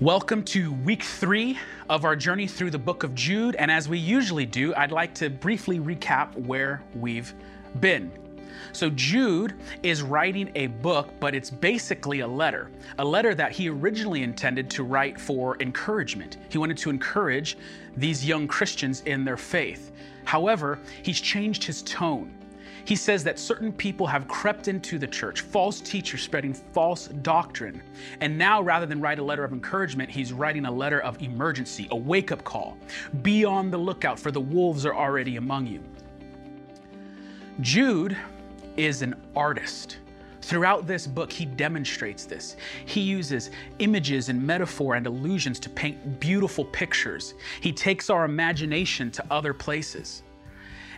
Welcome to week three of our journey through the book of Jude. And as we usually do, I'd like to briefly recap where we've been. So, Jude is writing a book, but it's basically a letter, a letter that he originally intended to write for encouragement. He wanted to encourage these young Christians in their faith. However, he's changed his tone. He says that certain people have crept into the church, false teachers spreading false doctrine. And now, rather than write a letter of encouragement, he's writing a letter of emergency, a wake up call. Be on the lookout, for the wolves are already among you. Jude is an artist. Throughout this book, he demonstrates this. He uses images and metaphor and allusions to paint beautiful pictures. He takes our imagination to other places.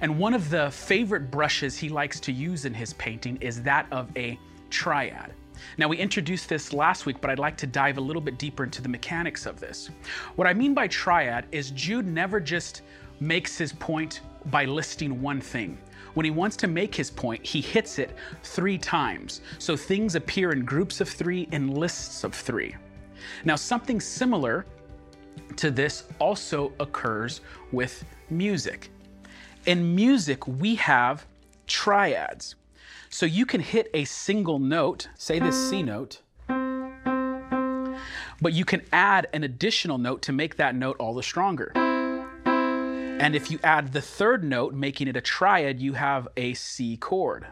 And one of the favorite brushes he likes to use in his painting is that of a triad. Now, we introduced this last week, but I'd like to dive a little bit deeper into the mechanics of this. What I mean by triad is Jude never just makes his point by listing one thing. When he wants to make his point, he hits it three times. So things appear in groups of three, in lists of three. Now, something similar to this also occurs with music. In music, we have triads. So you can hit a single note, say this C note, but you can add an additional note to make that note all the stronger. And if you add the third note, making it a triad, you have a C chord.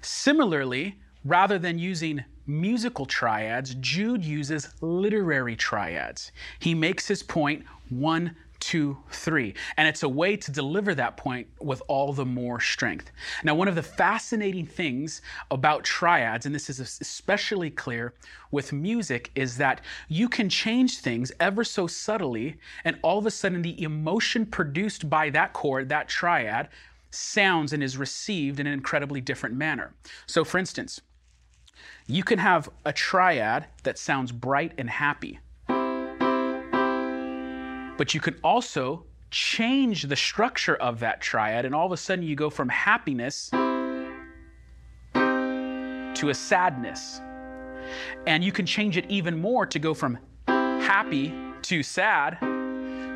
Similarly, rather than using musical triads, Jude uses literary triads. He makes his point one, two, three. And it's a way to deliver that point with all the more strength. Now, one of the fascinating things about triads, and this is especially clear with music, is that you can change things ever so subtly, and all of a sudden, the emotion produced by that chord, that triad, sounds and is received in an incredibly different manner. So, for instance, you can have a triad that sounds bright and happy but you can also change the structure of that triad, and all of a sudden you go from happiness to a sadness. And you can change it even more to go from happy to sad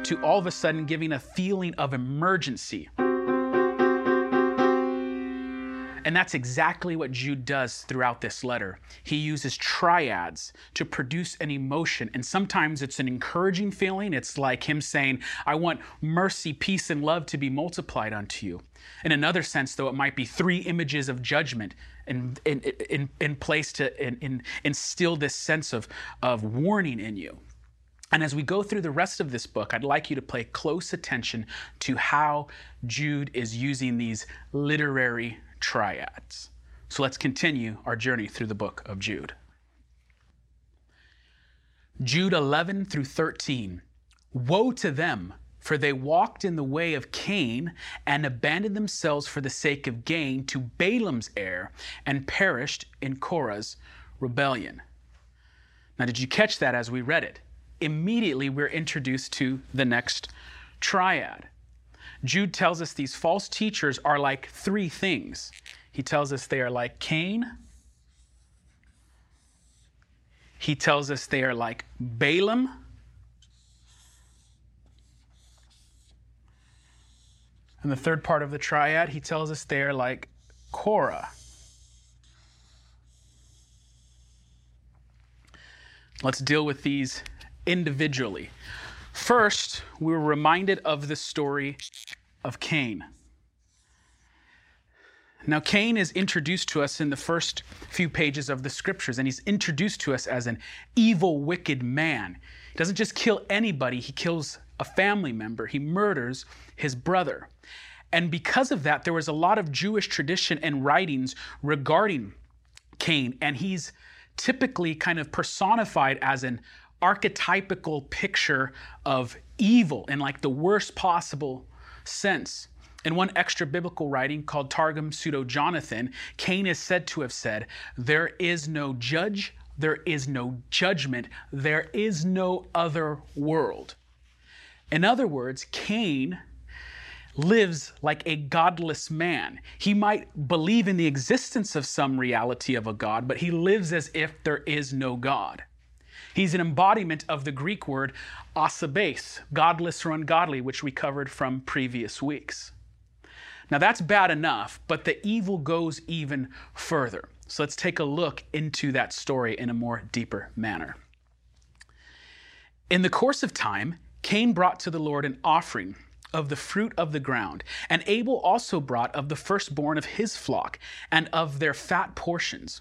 to all of a sudden giving a feeling of emergency. And that's exactly what Jude does throughout this letter. He uses triads to produce an emotion. And sometimes it's an encouraging feeling. It's like him saying, I want mercy, peace, and love to be multiplied unto you. In another sense, though, it might be three images of judgment in, in, in, in place to in, in, instill this sense of, of warning in you. And as we go through the rest of this book, I'd like you to pay close attention to how Jude is using these literary triads. So let's continue our journey through the book of Jude. Jude 11 through 13. Woe to them, for they walked in the way of Cain and abandoned themselves for the sake of gain to Balaam's heir and perished in Korah's rebellion. Now, did you catch that as we read it? Immediately, we're introduced to the next triad. Jude tells us these false teachers are like three things. He tells us they are like Cain. He tells us they are like Balaam. And the third part of the triad, he tells us they are like Korah. Let's deal with these individually. First, we were reminded of the story of Cain. Now, Cain is introduced to us in the first few pages of the scriptures, and he's introduced to us as an evil, wicked man. He doesn't just kill anybody, he kills a family member, he murders his brother. And because of that, there was a lot of Jewish tradition and writings regarding Cain, and he's typically kind of personified as an archetypical picture of evil in like the worst possible sense. In one extra biblical writing called Targum Pseudo Jonathan, Cain is said to have said, There is no judge, there is no judgment, there is no other world. In other words, Cain lives like a godless man. He might believe in the existence of some reality of a God, but he lives as if there is no God. He's an embodiment of the Greek word asebes, godless or ungodly, which we covered from previous weeks. Now that's bad enough, but the evil goes even further. So let's take a look into that story in a more deeper manner. In the course of time, Cain brought to the Lord an offering of the fruit of the ground, and Abel also brought of the firstborn of his flock and of their fat portions.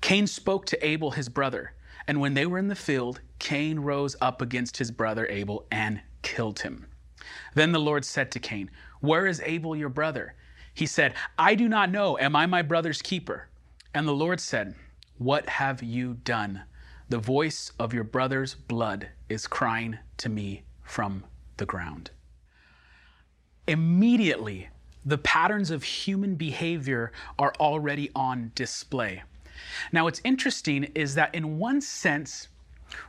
Cain spoke to Abel, his brother, and when they were in the field, Cain rose up against his brother Abel and killed him. Then the Lord said to Cain, Where is Abel your brother? He said, I do not know. Am I my brother's keeper? And the Lord said, What have you done? The voice of your brother's blood is crying to me from the ground. Immediately, the patterns of human behavior are already on display. Now, what's interesting is that in one sense,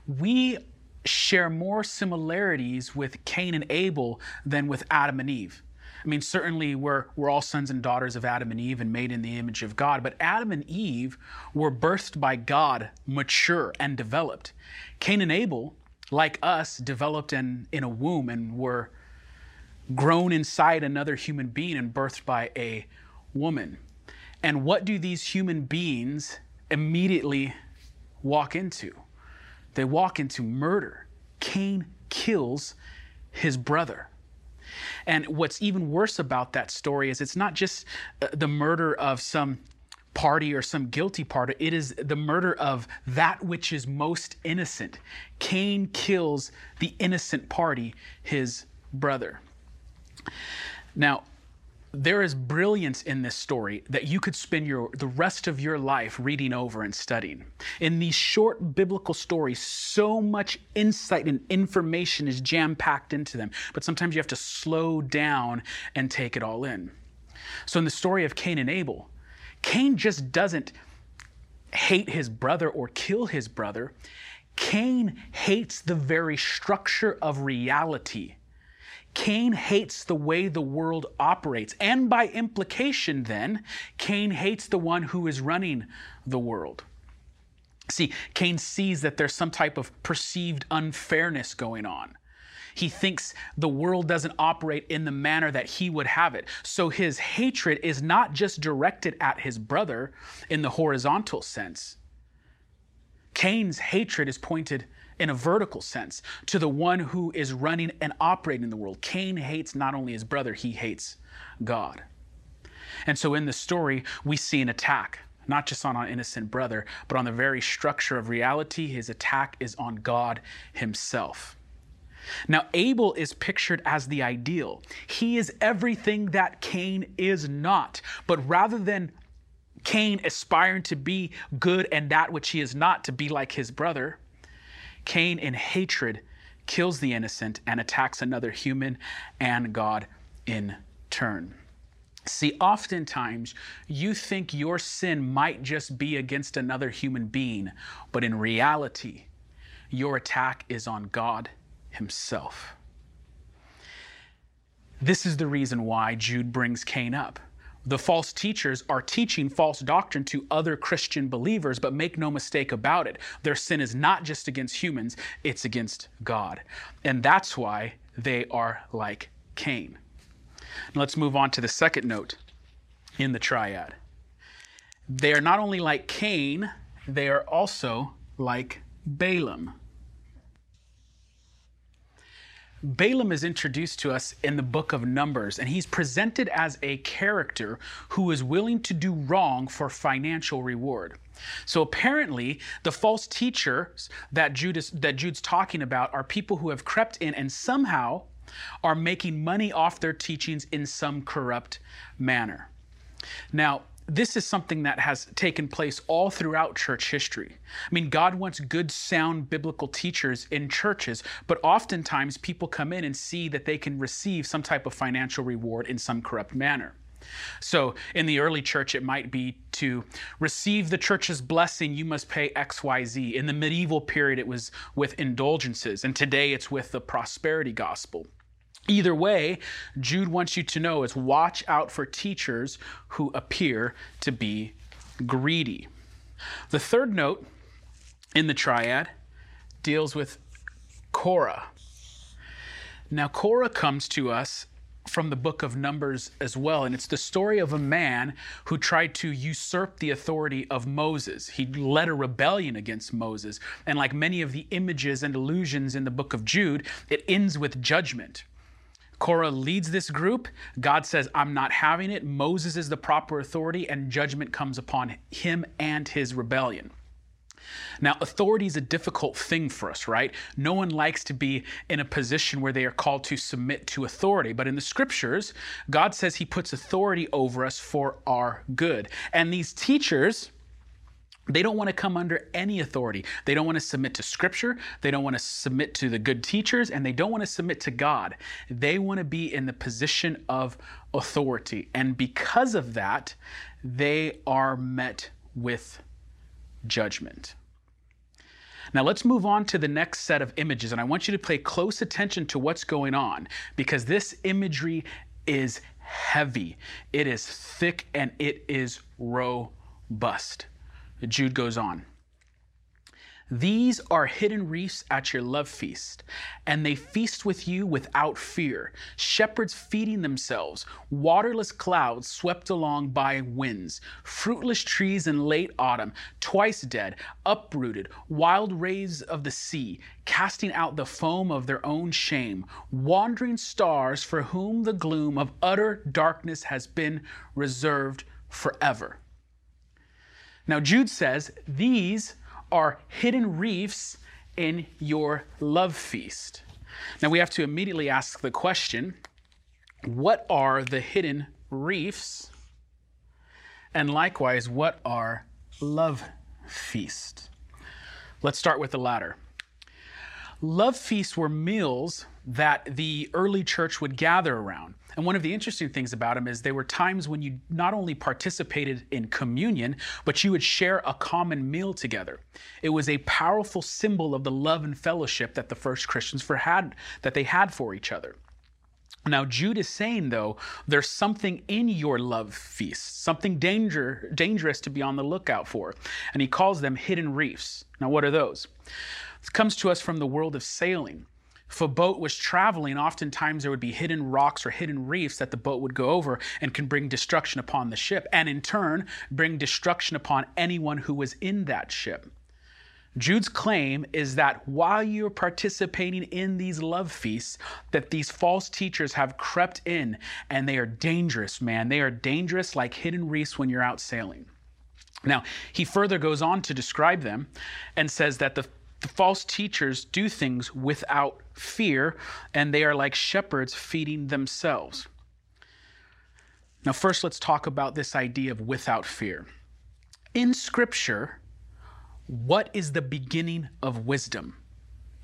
we share more similarities with Cain and Abel than with Adam and Eve. I mean, certainly we're, we're all sons and daughters of Adam and Eve and made in the image of God, but Adam and Eve were birthed by God, mature and developed. Cain and Abel, like us, developed in, in a womb and were grown inside another human being and birthed by a woman. And what do these human beings immediately walk into? They walk into murder. Cain kills his brother. And what's even worse about that story is it's not just uh, the murder of some party or some guilty party, it is the murder of that which is most innocent. Cain kills the innocent party, his brother. Now, there is brilliance in this story that you could spend your the rest of your life reading over and studying. In these short biblical stories, so much insight and information is jam-packed into them, but sometimes you have to slow down and take it all in. So in the story of Cain and Abel, Cain just doesn't hate his brother or kill his brother. Cain hates the very structure of reality Cain hates the way the world operates. And by implication, then, Cain hates the one who is running the world. See, Cain sees that there's some type of perceived unfairness going on. He thinks the world doesn't operate in the manner that he would have it. So his hatred is not just directed at his brother in the horizontal sense. Cain's hatred is pointed in a vertical sense to the one who is running and operating in the world. Cain hates not only his brother, he hates God. And so in the story, we see an attack, not just on our innocent brother, but on the very structure of reality. His attack is on God himself. Now, Abel is pictured as the ideal. He is everything that Cain is not. But rather than Cain aspiring to be good and that which he is not, to be like his brother, Cain, in hatred, kills the innocent and attacks another human and God in turn. See, oftentimes you think your sin might just be against another human being, but in reality, your attack is on God Himself. This is the reason why Jude brings Cain up the false teachers are teaching false doctrine to other Christian believers, but make no mistake about it. Their sin is not just against humans, it's against God. And that's why they are like Cain. Now let's move on to the second note in the triad. They are not only like Cain, they are also like Balaam. Balaam is introduced to us in the book of Numbers, and he's presented as a character who is willing to do wrong for financial reward. So apparently, the false teachers that Judas that Jude's talking about are people who have crept in and somehow are making money off their teachings in some corrupt manner. Now, this is something that has taken place all throughout church history. I mean, God wants good, sound biblical teachers in churches, but oftentimes people come in and see that they can receive some type of financial reward in some corrupt manner. So, in the early church, it might be to receive the church's blessing, you must pay XYZ. In the medieval period, it was with indulgences, and today it's with the prosperity gospel. Either way, Jude wants you to know is watch out for teachers who appear to be greedy. The third note in the triad deals with Korah. Now, Korah comes to us from the book of Numbers as well, and it's the story of a man who tried to usurp the authority of Moses. He led a rebellion against Moses, and like many of the images and illusions in the book of Jude, it ends with judgment. Korah leads this group. God says, I'm not having it. Moses is the proper authority, and judgment comes upon him and his rebellion. Now, authority is a difficult thing for us, right? No one likes to be in a position where they are called to submit to authority. But in the scriptures, God says He puts authority over us for our good. And these teachers, they don't want to come under any authority. They don't want to submit to scripture. They don't want to submit to the good teachers, and they don't want to submit to God. They want to be in the position of authority. And because of that, they are met with judgment. Now let's move on to the next set of images, and I want you to pay close attention to what's going on because this imagery is heavy, it is thick, and it is robust. Jude goes on. These are hidden reefs at your love feast, and they feast with you without fear. Shepherds feeding themselves, waterless clouds swept along by winds, fruitless trees in late autumn, twice dead, uprooted, wild rays of the sea, casting out the foam of their own shame, wandering stars for whom the gloom of utter darkness has been reserved forever. Now, Jude says, These are hidden reefs in your love feast. Now we have to immediately ask the question what are the hidden reefs? And likewise, what are love feasts? Let's start with the latter. Love feasts were meals that the early church would gather around. And one of the interesting things about them is they were times when you not only participated in communion, but you would share a common meal together. It was a powerful symbol of the love and fellowship that the first Christians for had that they had for each other. Now, Jude is saying, though, there's something in your love feast, something danger, dangerous to be on the lookout for. And he calls them hidden reefs. Now, what are those? Comes to us from the world of sailing. If a boat was traveling, oftentimes there would be hidden rocks or hidden reefs that the boat would go over and can bring destruction upon the ship, and in turn, bring destruction upon anyone who was in that ship. Jude's claim is that while you're participating in these love feasts, that these false teachers have crept in and they are dangerous, man. They are dangerous like hidden reefs when you're out sailing. Now, he further goes on to describe them and says that the the false teachers do things without fear, and they are like shepherds feeding themselves. Now, first, let's talk about this idea of without fear. In Scripture, what is the beginning of wisdom?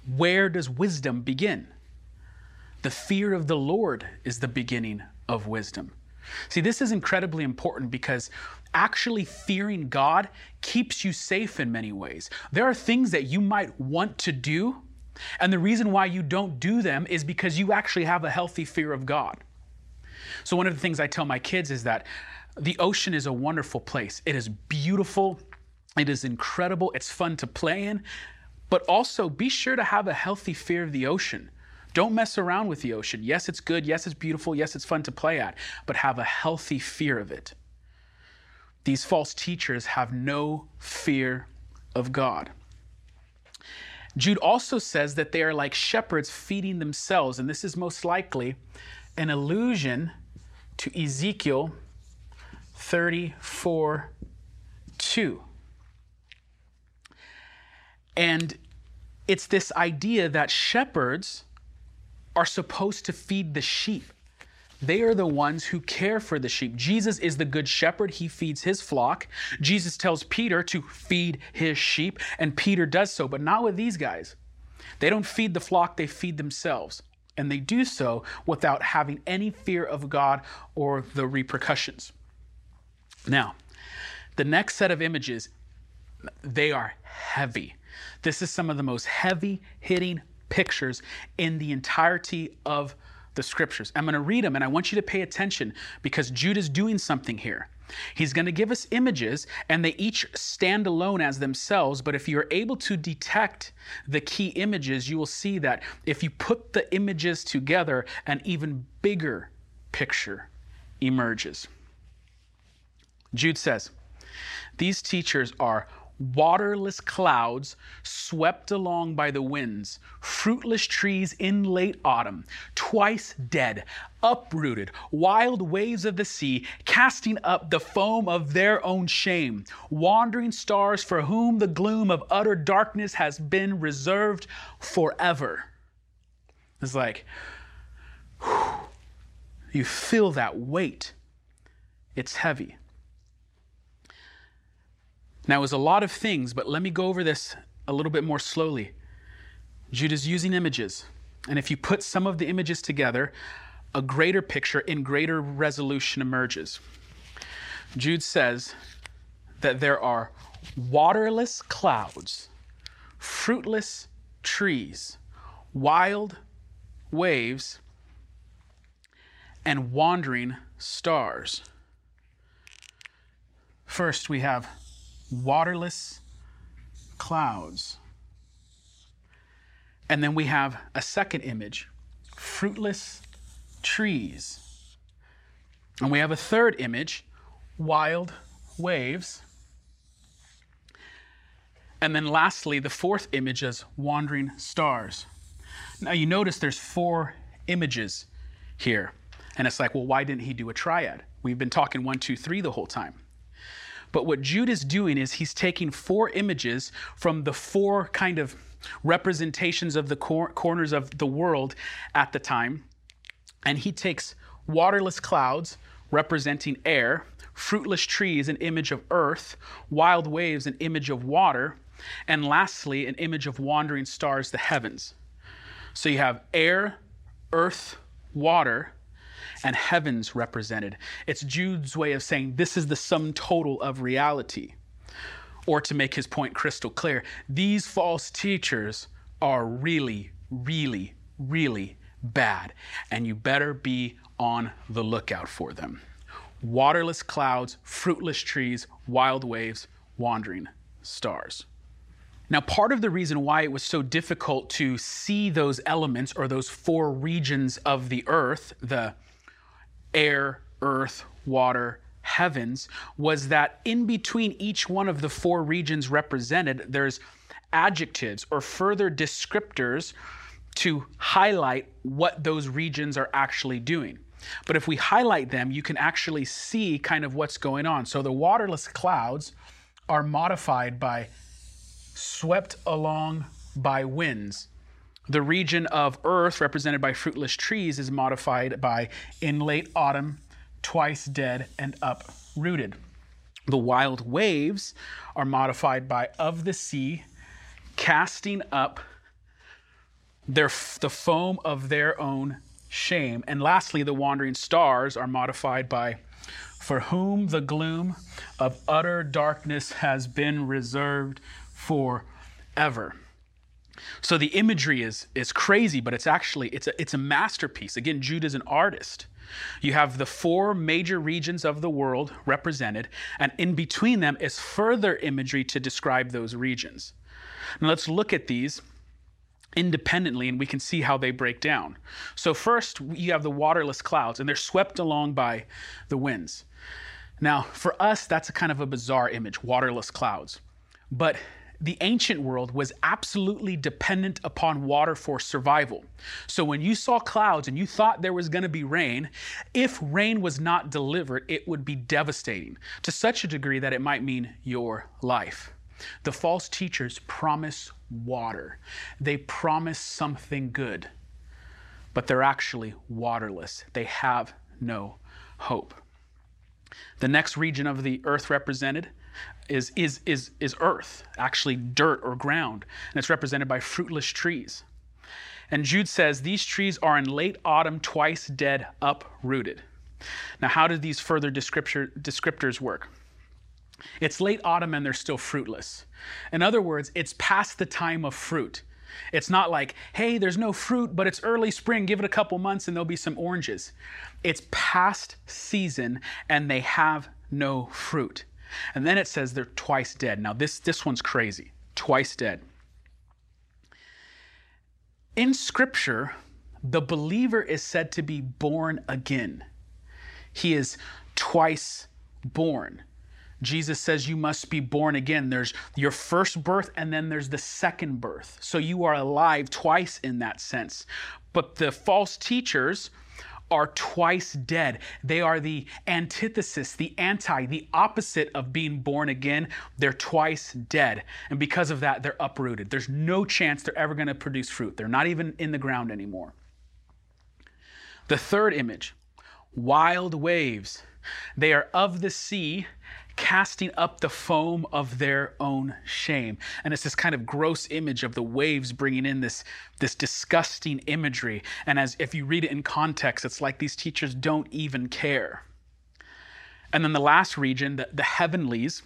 Where does wisdom begin? The fear of the Lord is the beginning of wisdom. See, this is incredibly important because actually fearing God keeps you safe in many ways. There are things that you might want to do, and the reason why you don't do them is because you actually have a healthy fear of God. So, one of the things I tell my kids is that the ocean is a wonderful place. It is beautiful, it is incredible, it's fun to play in, but also be sure to have a healthy fear of the ocean. Don't mess around with the ocean. Yes, it's good. Yes, it's beautiful. Yes, it's fun to play at, but have a healthy fear of it. These false teachers have no fear of God. Jude also says that they are like shepherds feeding themselves, and this is most likely an allusion to Ezekiel 34 2. And it's this idea that shepherds are supposed to feed the sheep. They are the ones who care for the sheep. Jesus is the good shepherd. He feeds his flock. Jesus tells Peter to feed his sheep, and Peter does so, but not with these guys. They don't feed the flock, they feed themselves. And they do so without having any fear of God or the repercussions. Now, the next set of images, they are heavy. This is some of the most heavy hitting pictures in the entirety of the scriptures. I'm going to read them and I want you to pay attention because Jude is doing something here. He's going to give us images and they each stand alone as themselves, but if you're able to detect the key images, you will see that if you put the images together, an even bigger picture emerges. Jude says, These teachers are waterless clouds swept along by the winds, fruitless trees in late autumn, twice dead, uprooted, wild waves of the sea, casting up the foam of their own shame, wandering stars for whom the gloom of utter darkness has been reserved forever. It's like, whew, you feel that weight. It's heavy. Now, it was a lot of things, but let me go over this a little bit more slowly. Jude is using images. And if you put some of the images together, a greater picture in greater resolution emerges. Jude says that there are waterless clouds, fruitless trees, wild waves, and wandering stars. First, we have waterless clouds. And then we have a second image fruitless trees. And we have a third image wild waves. And then lastly, the fourth image is wandering stars. Now you notice there's four images here. And it's like, well, why didn't he do a triad? We've been talking one, two, three the whole time. But what Jude is doing is he's taking four images from the four kind of representations of the cor- corners of the world at the time, and he takes waterless clouds representing air, fruitless trees, an image of earth, wild waves, an image of water, and lastly, an image of wandering stars, the heavens. So you have air, earth, water, and heavens represented. It's Jude's way of saying this is the sum total of reality. Or to make his point crystal clear, these false teachers are really, really, really bad, and you better be on the lookout for them. Waterless clouds, fruitless trees, wild waves, wandering stars. Now, part of the reason why it was so difficult to see those elements or those four regions of the earth, the air, earth, water, heavens, was that in between each one of the four regions represented, there's adjectives or further descriptors to highlight what those regions are actually doing. But if we highlight them, you can actually see kind of what's going on. So the waterless clouds are modified by swept along by winds. The region of earth, represented by fruitless trees, is modified by in late autumn, twice dead, and uprooted. The wild waves are modified by of the sea, casting up their, the foam of their own shame. And lastly, the wandering stars are modified by for whom the gloom of utter darkness has been reserved forever. So the imagery is is crazy, but it's actually it's a it's a masterpiece. Again, Jude is an artist. You have the four major regions of the world represented, and in between them is further imagery to describe those regions. Now let's look at these independently and we can see how they break down. So first you have the waterless clouds and they're swept along by the winds. Now, for us that's a kind of a bizarre image, waterless clouds. But the ancient world was absolutely dependent upon water for survival. So when you saw clouds and you thought there was going to be rain, if rain was not delivered, it would be devastating to such a degree that it might mean your life. The false teachers promise water, they promise something good, but they're actually waterless. They have no hope. The next region of the earth represented is, is, is, is earth, actually dirt or ground, and it's represented by fruitless trees. And Jude says these trees are in late autumn, twice dead, uprooted. Now, how do these further descriptors work? It's late autumn and they're still fruitless. In other words, it's past the time of fruit. It's not like, hey, there's no fruit, but it's early spring, give it a couple months and there'll be some oranges. It's past season and they have no fruit. And then it says they're twice dead. Now, this, this one's crazy. Twice dead. In Scripture, the believer is said to be born again. He is twice born. Jesus says you must be born again. There's your first birth and then there's the second birth. So you are alive twice in that sense. But the false teachers are twice dead. They are the antithesis, the anti, the opposite of being born again. They're twice dead. And because of that, they're uprooted. There's no chance they're ever going to produce fruit. They're not even in the ground anymore. The third image wild waves. They are of the sea casting up the foam of their own shame. And it's this kind of gross image of the waves bringing in this, this disgusting imagery. And as if you read it in context, it's like these teachers don't even care. And then the last region, the, the heavenlies,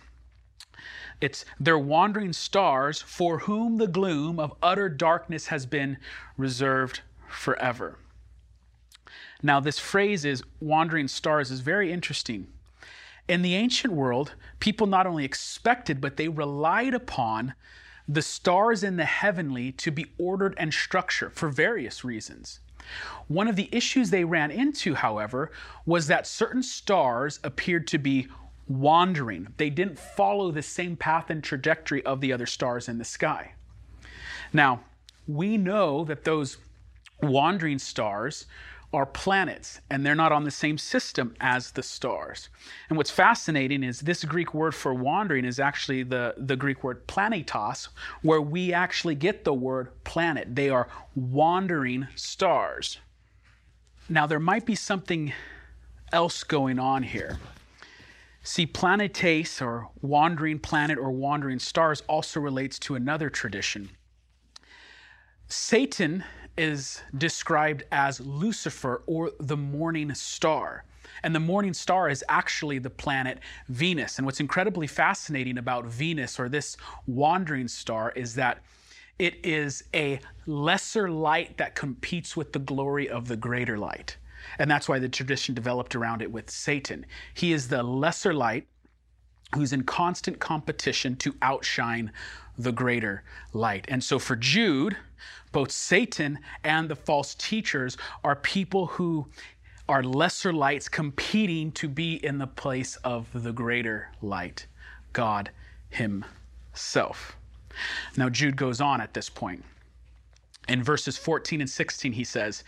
it's their wandering stars for whom the gloom of utter darkness has been reserved forever. Now, this phrase is wandering stars is very interesting in the ancient world, people not only expected, but they relied upon the stars in the heavenly to be ordered and structured for various reasons. One of the issues they ran into, however, was that certain stars appeared to be wandering. They didn't follow the same path and trajectory of the other stars in the sky. Now, we know that those wandering stars are planets and they're not on the same system as the stars. And what's fascinating is this Greek word for wandering is actually the, the Greek word planetos, where we actually get the word planet. They are wandering stars. Now, there might be something else going on here. See, planetes or wandering planet or wandering stars also relates to another tradition. Satan is described as Lucifer or the morning star. And the morning star is actually the planet Venus. And what's incredibly fascinating about Venus or this wandering star is that it is a lesser light that competes with the glory of the greater light. And that's why the tradition developed around it with Satan. He is the lesser light who's in constant competition to outshine the greater light. And so for Jude, both Satan and the false teachers are people who are lesser lights competing to be in the place of the greater light, God Himself. Now, Jude goes on at this point. In verses 14 and 16, he says,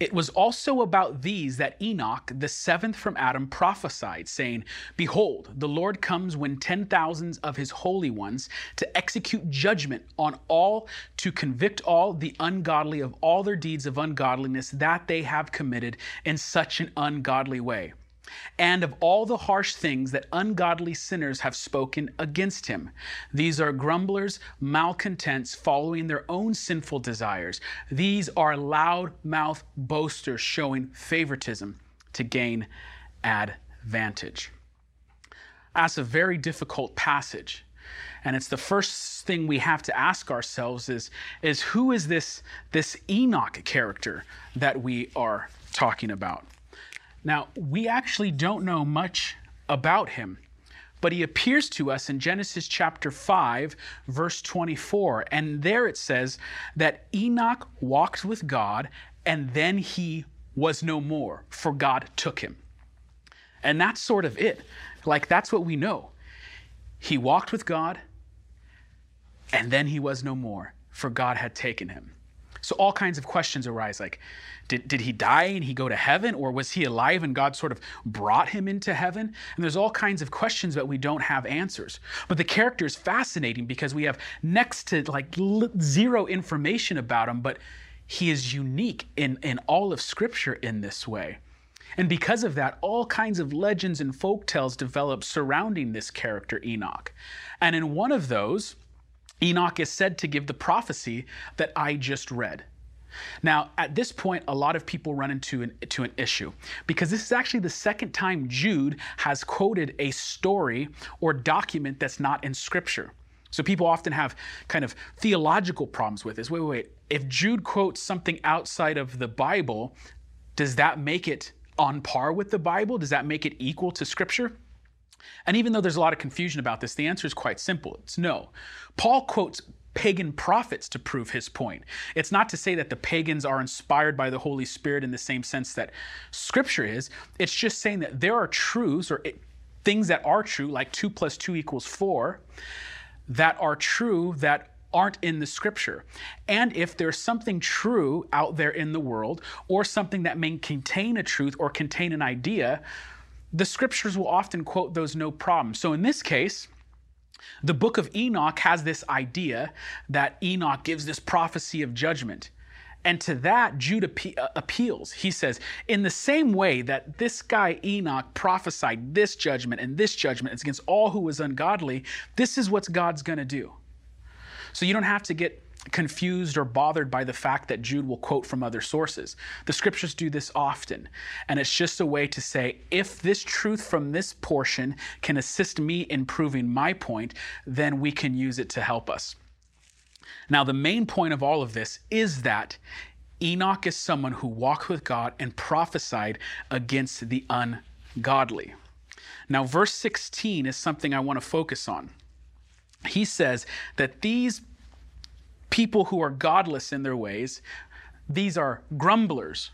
It was also about these that Enoch, the seventh from Adam, prophesied, saying, Behold, the Lord comes when ten thousands of his holy ones to execute judgment on all, to convict all the ungodly of all their deeds of ungodliness that they have committed in such an ungodly way and of all the harsh things that ungodly sinners have spoken against him. These are grumblers, malcontents, following their own sinful desires. These are loud mouth boasters showing favoritism to gain advantage. That's a very difficult passage. And it's the first thing we have to ask ourselves is, is who is this, this Enoch character that we are talking about? Now, we actually don't know much about him, but he appears to us in Genesis chapter 5, verse 24. And there it says that Enoch walked with God, and then he was no more, for God took him. And that's sort of it. Like, that's what we know. He walked with God, and then he was no more, for God had taken him. So all kinds of questions arise like, did, did he die and he go to heaven? Or was he alive and God sort of brought him into heaven? And there's all kinds of questions that we don't have answers. But the character is fascinating because we have next to like zero information about him, but he is unique in, in all of Scripture in this way. And because of that, all kinds of legends and folk tales develop surrounding this character, Enoch. And in one of those, Enoch is said to give the prophecy that I just read. Now, at this point, a lot of people run into an, to an issue because this is actually the second time Jude has quoted a story or document that's not in Scripture. So people often have kind of theological problems with this. Wait, wait, wait. If Jude quotes something outside of the Bible, does that make it on par with the Bible? Does that make it equal to Scripture? And even though there's a lot of confusion about this, the answer is quite simple. It's no. Paul quotes pagan prophets to prove his point. It's not to say that the pagans are inspired by the Holy Spirit in the same sense that Scripture is. It's just saying that there are truths or it, things that are true, like 2 plus 2 equals 4, that are true that aren't in the scripture. And if there's something true out there in the world, or something that may contain a truth or contain an idea, the scriptures will often quote those no problem. So in this case, the book of Enoch has this idea that Enoch gives this prophecy of judgment. And to that, Jude uh, appeals. He says, in the same way that this guy Enoch prophesied this judgment and this judgment is against all who is ungodly, this is what God's going to do. So you don't have to get confused or bothered by the fact that Jude will quote from other sources. The scriptures do this often, and it's just a way to say if this truth from this portion can assist me in proving my point, then we can use it to help us. Now, the main point of all of this is that Enoch is someone who walked with God and prophesied against the ungodly. Now, verse 16 is something I want to focus on. He says that these people who are godless in their ways, these are grumblers.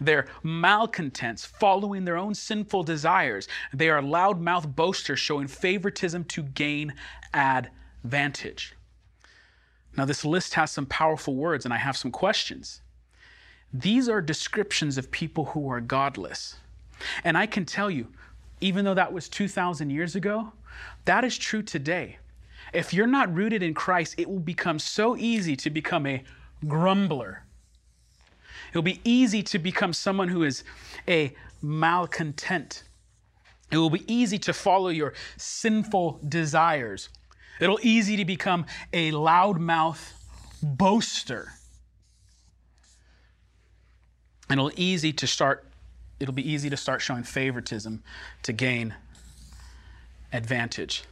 They're malcontents, following their own sinful desires. They are loudmouth boasters, showing favoritism to gain advantage. Now, this list has some powerful words, and I have some questions. These are descriptions of people who are godless. And I can tell you, even though that was 2,000 years ago, that is true today. If you're not rooted in Christ, it will become so easy to become a grumbler. It'll be easy to become someone who is a malcontent. It will be easy to follow your sinful desires. It'll easy to become a loudmouth boaster. And it'll easy to start it'll be easy to start showing favoritism to gain advantage.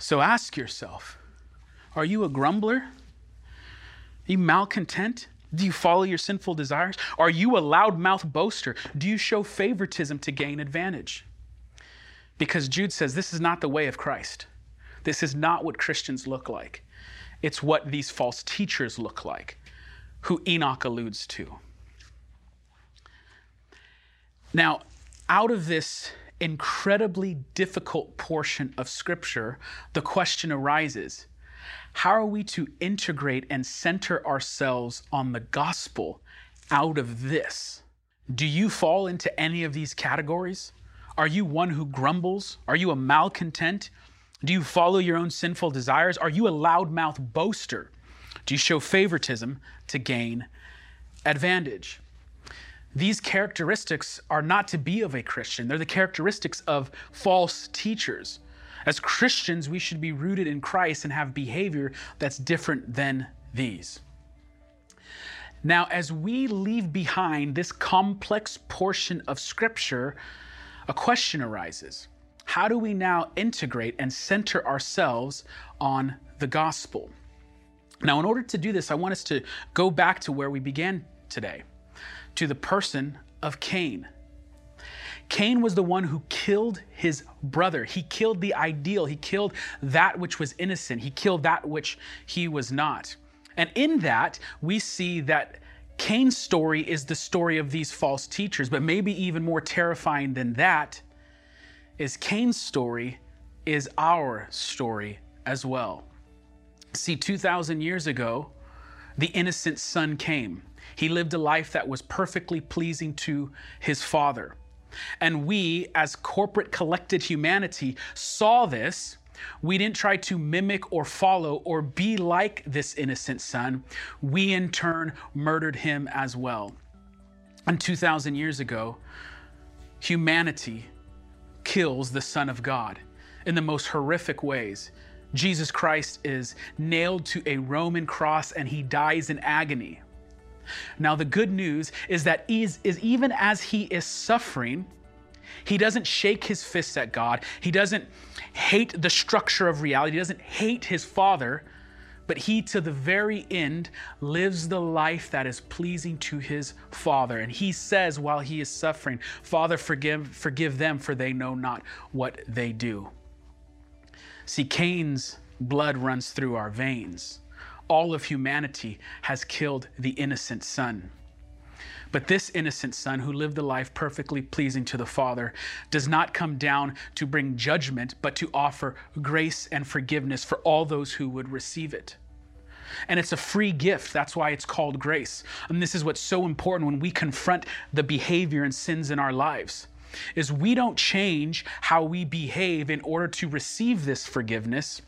So ask yourself, are you a grumbler? Are you malcontent? Do you follow your sinful desires? Are you a loudmouth boaster? Do you show favoritism to gain advantage? Because Jude says this is not the way of Christ. This is not what Christians look like. It's what these false teachers look like, who Enoch alludes to. Now, out of this incredibly difficult portion of Scripture, the question arises how are we to integrate and center ourselves on the gospel out of this? Do you fall into any of these categories? Are you one who grumbles? Are you a malcontent? Do you follow your own sinful desires? Are you a loudmouth boaster? Do you show favoritism to gain advantage? These characteristics are not to be of a Christian. They're the characteristics of false teachers. As Christians, we should be rooted in Christ and have behavior that's different than these. Now, as we leave behind this complex portion of Scripture, a question arises how do we now integrate and center ourselves on the gospel? Now, in order to do this, I want us to go back to where we began today, to the person of Cain. Cain was the one who killed his brother. He killed the ideal. He killed that which was innocent. He killed that which he was not. And in that, we see that Cain's story is the story of these false teachers, but maybe even more terrifying than that is Cain's story is our story as well. See, 2,000 years ago, the innocent son came. He lived a life that was perfectly pleasing to his father. And we, as corporate collected humanity, saw this. We didn't try to mimic or follow or be like this innocent son. We, in turn, murdered him as well. And 2,000 years ago, humanity kills the Son of God in the most horrific ways. Jesus Christ is nailed to a Roman cross and he dies in agony. Now, the good news is that is, is even as he is suffering, he doesn't shake his fists at God. He doesn't hate the structure of reality. He doesn't hate his father, but he to the very end lives the life that is pleasing to his father. And he says while he is suffering, Father, forgive, forgive them, for they know not what they do. See, Cain's blood runs through our veins. All of humanity has killed the innocent son. But this innocent son who lived a life perfectly pleasing to the Father does not come down to bring judgment, but to offer grace and forgiveness for all those who would receive it. And it's a free gift. That's why it's called grace. And this is what's so important when we confront the behavior and sins in our lives is we don't change how we behave in order to receive this forgiveness.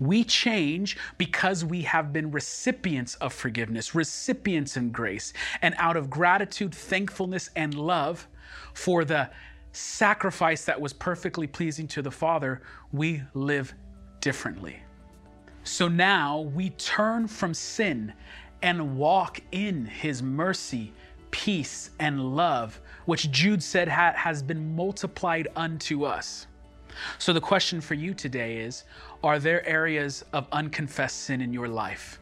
We change because we have been recipients of forgiveness, recipients in grace, and out of gratitude, thankfulness, and love for the sacrifice that was perfectly pleasing to the Father, we live differently. So now we turn from sin and walk in His mercy, peace, and love, which Jude said has been multiplied unto us. So the question for you today is Are there areas of unconfessed sin in your life?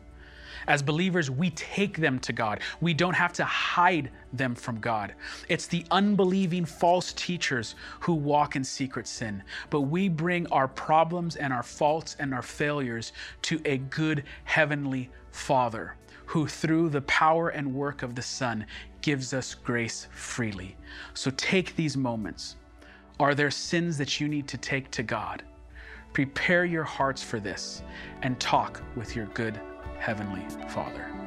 As believers, we take them to God. We don't have to hide them from God. It's the unbelieving false teachers who walk in secret sin. But we bring our problems and our faults and our failures to a good heavenly Father who, through the power and work of the Son, gives us grace freely. So take these moments. Are there sins that you need to take to God? Prepare your hearts for this and talk with your good Heavenly Father.